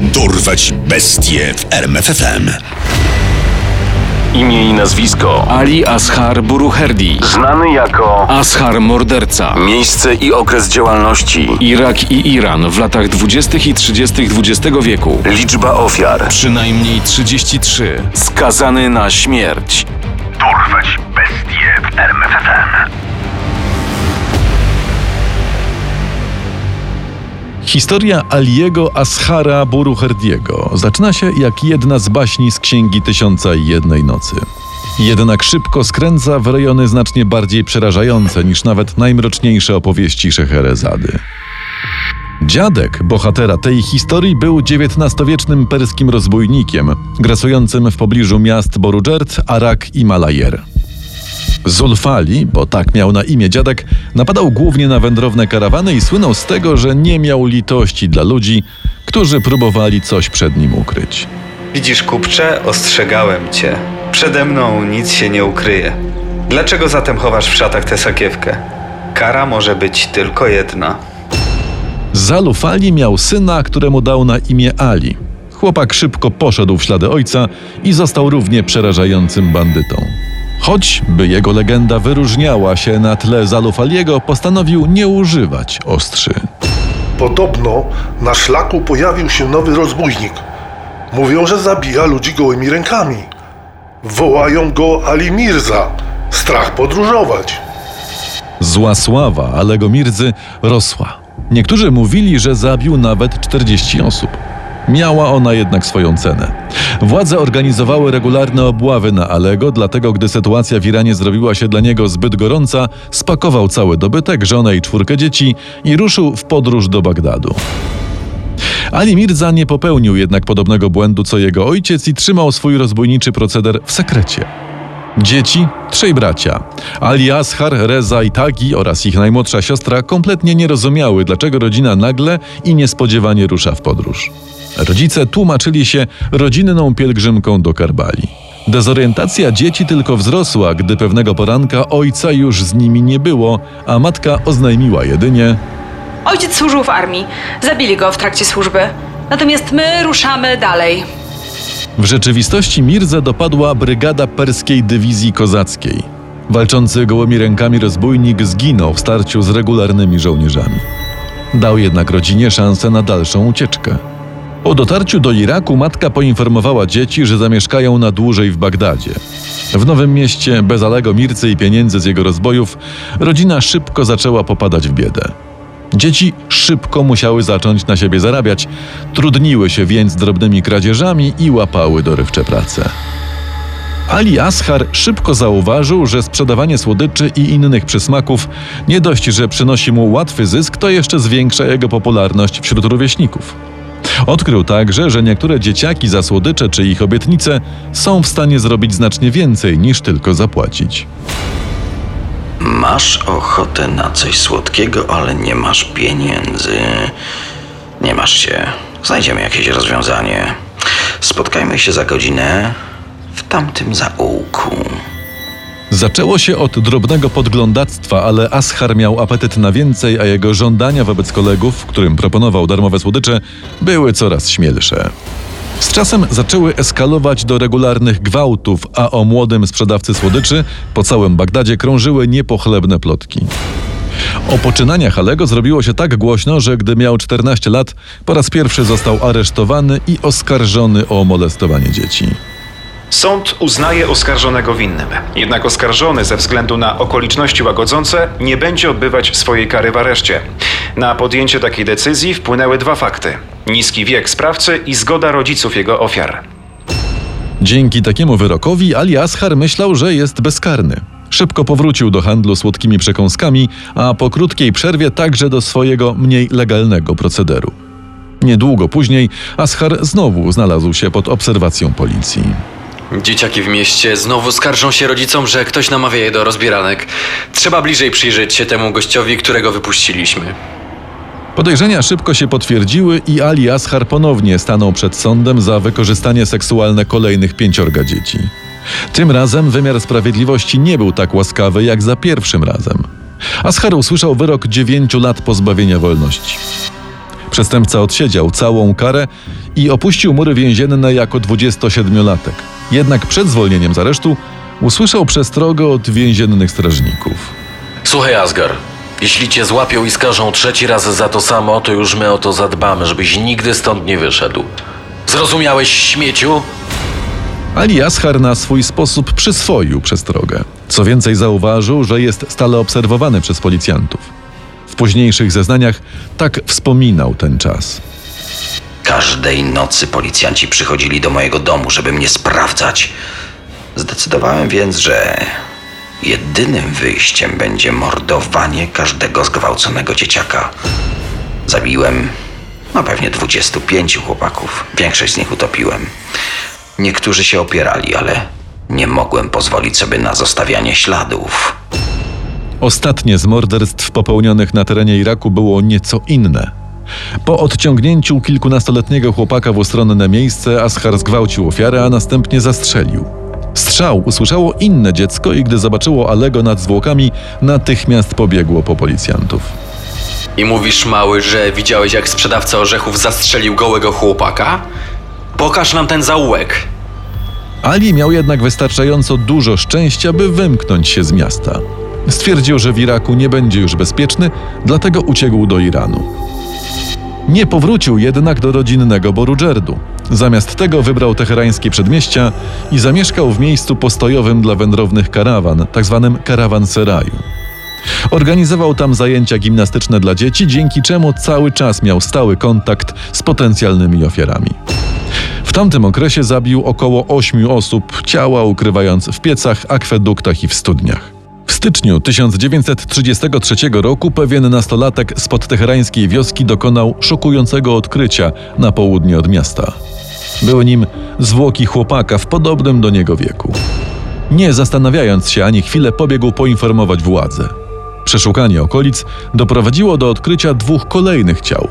Dorwać bestie w RMFFM. Imię i nazwisko Ali Ashar Buruherdi. znany jako Ashar morderca. miejsce i okres działalności, Irak i Iran w latach 20. i 30. XX wieku. liczba ofiar, Przynajmniej 33. skazany na śmierć. Dorwać bestie w RMFFM. Historia Aliego Ashara Buruherdiego zaczyna się jak jedna z baśni z Księgi Tysiąca i Jednej Nocy. Jednak szybko skręca w rejony znacznie bardziej przerażające niż nawet najmroczniejsze opowieści Szeherezady. Dziadek bohatera tej historii był XIX-wiecznym perskim rozbójnikiem, grasującym w pobliżu miast Borudżert, Arak i Malajer. Zulfali, bo tak miał na imię dziadek, napadał głównie na wędrowne karawany i słynął z tego, że nie miał litości dla ludzi, którzy próbowali coś przed nim ukryć. Widzisz, kupcze, ostrzegałem cię. Przede mną nic się nie ukryje. Dlaczego zatem chowasz w szatach tę sakiewkę? Kara może być tylko jedna. Zalufali miał syna, któremu dał na imię Ali. Chłopak szybko poszedł w ślady ojca i został równie przerażającym bandytą. Choć, by jego legenda wyróżniała się na tle Zalufaliego, postanowił nie używać ostrzy. Podobno na szlaku pojawił się nowy rozbójnik. Mówią, że zabija ludzi gołymi rękami. Wołają go Ali Mirza. Strach podróżować. Zła sława Alego Mirdzy rosła. Niektórzy mówili, że zabił nawet 40 osób. Miała ona jednak swoją cenę. Władze organizowały regularne obławy na Alego, dlatego gdy sytuacja w Iranie zrobiła się dla niego zbyt gorąca, spakował cały dobytek, żonę i czwórkę dzieci i ruszył w podróż do Bagdadu. Ali Mirza nie popełnił jednak podobnego błędu co jego ojciec i trzymał swój rozbójniczy proceder w sekrecie. Dzieci, trzej bracia, Ali Ashar, Reza i Tagi oraz ich najmłodsza siostra kompletnie nie rozumiały, dlaczego rodzina nagle i niespodziewanie rusza w podróż. Rodzice tłumaczyli się rodzinną pielgrzymką do Karbali. Dezorientacja dzieci tylko wzrosła, gdy pewnego poranka ojca już z nimi nie było, a matka oznajmiła jedynie Ojciec służył w armii. Zabili go w trakcie służby. Natomiast my ruszamy dalej. W rzeczywistości Mirzę dopadła brygada perskiej dywizji kozackiej. Walczący gołymi rękami rozbójnik zginął w starciu z regularnymi żołnierzami. Dał jednak rodzinie szansę na dalszą ucieczkę. Po dotarciu do Iraku matka poinformowała dzieci, że zamieszkają na dłużej w Bagdadzie. W Nowym Mieście, bez Alego Mircy i pieniędzy z jego rozbojów, rodzina szybko zaczęła popadać w biedę. Dzieci szybko musiały zacząć na siebie zarabiać, trudniły się więc drobnymi kradzieżami i łapały dorywcze prace. Ali Ashar szybko zauważył, że sprzedawanie słodyczy i innych przysmaków nie dość, że przynosi mu łatwy zysk, to jeszcze zwiększa jego popularność wśród rówieśników. Odkrył także, że niektóre dzieciaki za słodycze czy ich obietnice są w stanie zrobić znacznie więcej niż tylko zapłacić. Masz ochotę na coś słodkiego, ale nie masz pieniędzy. Nie masz się. Znajdziemy jakieś rozwiązanie. Spotkajmy się za godzinę w tamtym zaułku. Zaczęło się od drobnego podglądactwa, ale Ashar miał apetyt na więcej, a jego żądania wobec kolegów, którym proponował darmowe słodycze, były coraz śmielsze. Z czasem zaczęły eskalować do regularnych gwałtów, a o młodym sprzedawcy słodyczy po całym Bagdadzie krążyły niepochlebne plotki. O poczynaniach Alego zrobiło się tak głośno, że gdy miał 14 lat, po raz pierwszy został aresztowany i oskarżony o molestowanie dzieci. Sąd uznaje oskarżonego winnym. Jednak oskarżony ze względu na okoliczności łagodzące nie będzie odbywać swojej kary w areszcie. Na podjęcie takiej decyzji wpłynęły dwa fakty: niski wiek sprawcy i zgoda rodziców jego ofiar. Dzięki takiemu wyrokowi Ali Ashar myślał, że jest bezkarny. Szybko powrócił do handlu słodkimi przekąskami, a po krótkiej przerwie także do swojego mniej legalnego procederu. Niedługo później Ashar znowu znalazł się pod obserwacją policji. Dzieciaki w mieście znowu skarżą się rodzicom, że ktoś namawia je do rozbieranek. Trzeba bliżej przyjrzeć się temu gościowi, którego wypuściliśmy. Podejrzenia szybko się potwierdziły i Ali Ashar ponownie stanął przed sądem za wykorzystanie seksualne kolejnych pięciorga dzieci. Tym razem wymiar sprawiedliwości nie był tak łaskawy jak za pierwszym razem. Ashar usłyszał wyrok dziewięciu lat pozbawienia wolności. Przestępca odsiedział całą karę i opuścił mury więzienne jako 27-latek. Jednak przed zwolnieniem z aresztu usłyszał przestrogę od więziennych strażników. Słuchaj, Asgar. Jeśli cię złapią i skażą trzeci raz za to samo, to już my o to zadbamy, żebyś nigdy stąd nie wyszedł. Zrozumiałeś, śmieciu? Ali Ashar na swój sposób przyswoił przestrogę. Co więcej, zauważył, że jest stale obserwowany przez policjantów. Późniejszych zeznaniach tak wspominał ten czas. Każdej nocy policjanci przychodzili do mojego domu, żeby mnie sprawdzać. Zdecydowałem więc, że jedynym wyjściem będzie mordowanie każdego zgwałconego dzieciaka. Zabiłem no pewnie 25 chłopaków. Większość z nich utopiłem. Niektórzy się opierali, ale nie mogłem pozwolić sobie na zostawianie śladów. Ostatnie z morderstw popełnionych na terenie Iraku było nieco inne. Po odciągnięciu kilkunastoletniego chłopaka w ustronne miejsce, Ashar zgwałcił ofiarę, a następnie zastrzelił. Strzał usłyszało inne dziecko i gdy zobaczyło Alego nad zwłokami, natychmiast pobiegło po policjantów. I mówisz, mały, że widziałeś, jak sprzedawca orzechów zastrzelił gołego chłopaka? Pokaż nam ten zaułek. Ali miał jednak wystarczająco dużo szczęścia, by wymknąć się z miasta. Stwierdził, że w Iraku nie będzie już bezpieczny, dlatego uciekł do Iranu. Nie powrócił jednak do rodzinnego Borudżerdu. Zamiast tego wybrał teherańskie przedmieścia i zamieszkał w miejscu postojowym dla wędrownych karawan, tzw. karawanseraju. Organizował tam zajęcia gimnastyczne dla dzieci, dzięki czemu cały czas miał stały kontakt z potencjalnymi ofiarami. W tamtym okresie zabił około ośmiu osób, ciała ukrywając w piecach, akweduktach i w studniach. W styczniu 1933 roku pewien nastolatek z podteherańskiej wioski dokonał szokującego odkrycia na południe od miasta. Były nim zwłoki chłopaka w podobnym do niego wieku. Nie zastanawiając się ani chwilę, pobiegł poinformować władze. Przeszukanie okolic doprowadziło do odkrycia dwóch kolejnych ciał.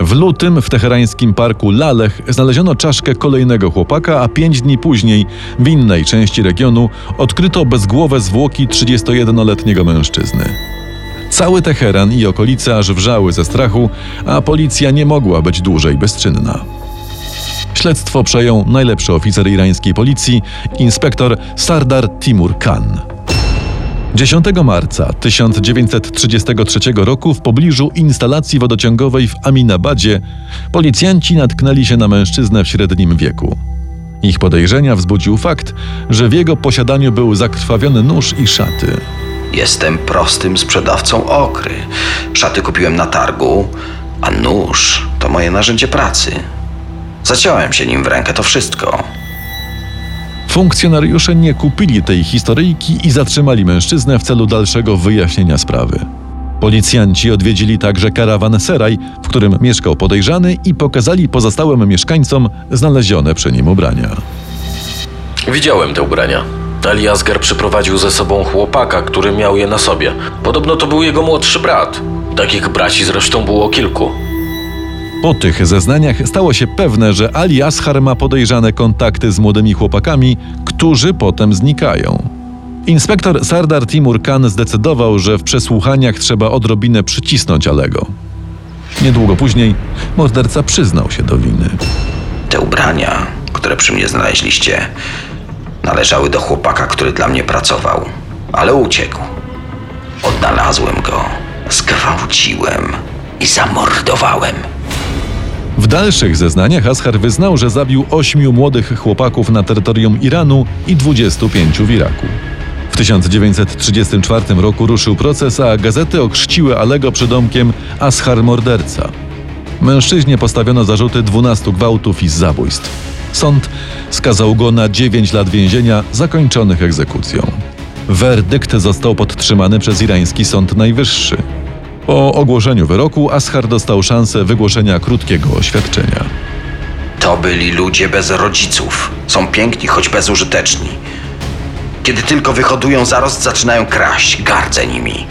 W lutym w teherańskim parku Lalech znaleziono czaszkę kolejnego chłopaka, a pięć dni później w innej części regionu odkryto bezgłowe zwłoki 31-letniego mężczyzny. Cały Teheran i okolice aż wrzały ze strachu, a policja nie mogła być dłużej bezczynna. Śledztwo przejął najlepszy oficer irańskiej policji, inspektor Sardar Timur Khan. 10 marca 1933 roku w pobliżu instalacji wodociągowej w Aminabadzie policjanci natknęli się na mężczyznę w średnim wieku. Ich podejrzenia wzbudził fakt, że w jego posiadaniu był zakrwawiony nóż i szaty. Jestem prostym sprzedawcą okry. Szaty kupiłem na targu, a nóż to moje narzędzie pracy. Zaciąłem się nim w rękę, to wszystko. Funkcjonariusze nie kupili tej historyjki i zatrzymali mężczyznę w celu dalszego wyjaśnienia sprawy. Policjanci odwiedzili także karawan Seraj, w którym mieszkał podejrzany i pokazali pozostałym mieszkańcom znalezione przy nim ubrania. Widziałem te ubrania. Ali Asgar przyprowadził ze sobą chłopaka, który miał je na sobie. Podobno to był jego młodszy brat. Takich braci zresztą było kilku. Po tych zeznaniach stało się pewne, że Ali Ashar ma podejrzane kontakty z młodymi chłopakami, którzy potem znikają. Inspektor Sardar Timur Khan zdecydował, że w przesłuchaniach trzeba odrobinę przycisnąć Alego. Niedługo później morderca przyznał się do winy. Te ubrania, które przy mnie znaleźliście, należały do chłopaka, który dla mnie pracował, ale uciekł. Odnalazłem go, zgwałciłem i zamordowałem. W dalszych zeznaniach Ashar wyznał, że zabił ośmiu młodych chłopaków na terytorium Iranu i 25 w Iraku. W 1934 roku ruszył proces, a gazety okrzciły Alego przydomkiem Ashar morderca. Mężczyźnie postawiono zarzuty 12 gwałtów i zabójstw. Sąd skazał go na 9 lat więzienia zakończonych egzekucją. Werdykt został podtrzymany przez irański Sąd Najwyższy. Po ogłoszeniu wyroku Ashar dostał szansę wygłoszenia krótkiego oświadczenia. To byli ludzie bez rodziców. Są piękni, choć bezużyteczni. Kiedy tylko wyhodują zarost, zaczynają kraść. Gardzę nimi.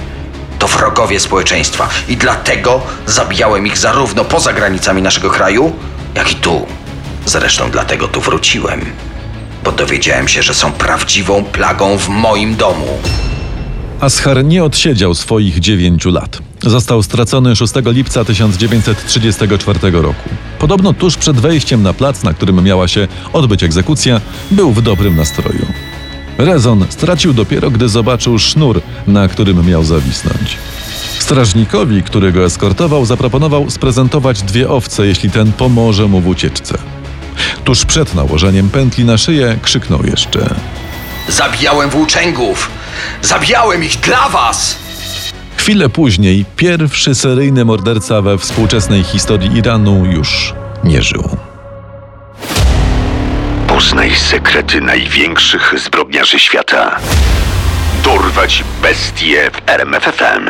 To wrogowie społeczeństwa i dlatego zabijałem ich zarówno poza granicami naszego kraju, jak i tu. Zresztą dlatego tu wróciłem, bo dowiedziałem się, że są prawdziwą plagą w moim domu. Ashar nie odsiedział swoich dziewięciu lat. Został stracony 6 lipca 1934 roku. Podobno tuż przed wejściem na plac, na którym miała się odbyć egzekucja, był w dobrym nastroju. Rezon stracił dopiero, gdy zobaczył sznur, na którym miał zawisnąć. Strażnikowi, który go eskortował, zaproponował sprezentować dwie owce, jeśli ten pomoże mu w ucieczce. Tuż przed nałożeniem pętli na szyję krzyknął jeszcze. Zabijałem włóczęgów! Zabijałem ich dla was! Chwilę później pierwszy seryjny morderca we współczesnej historii Iranu już nie żył. Poznaj sekrety największych zbrodniarzy świata. Dorwać bestie w RMFFM.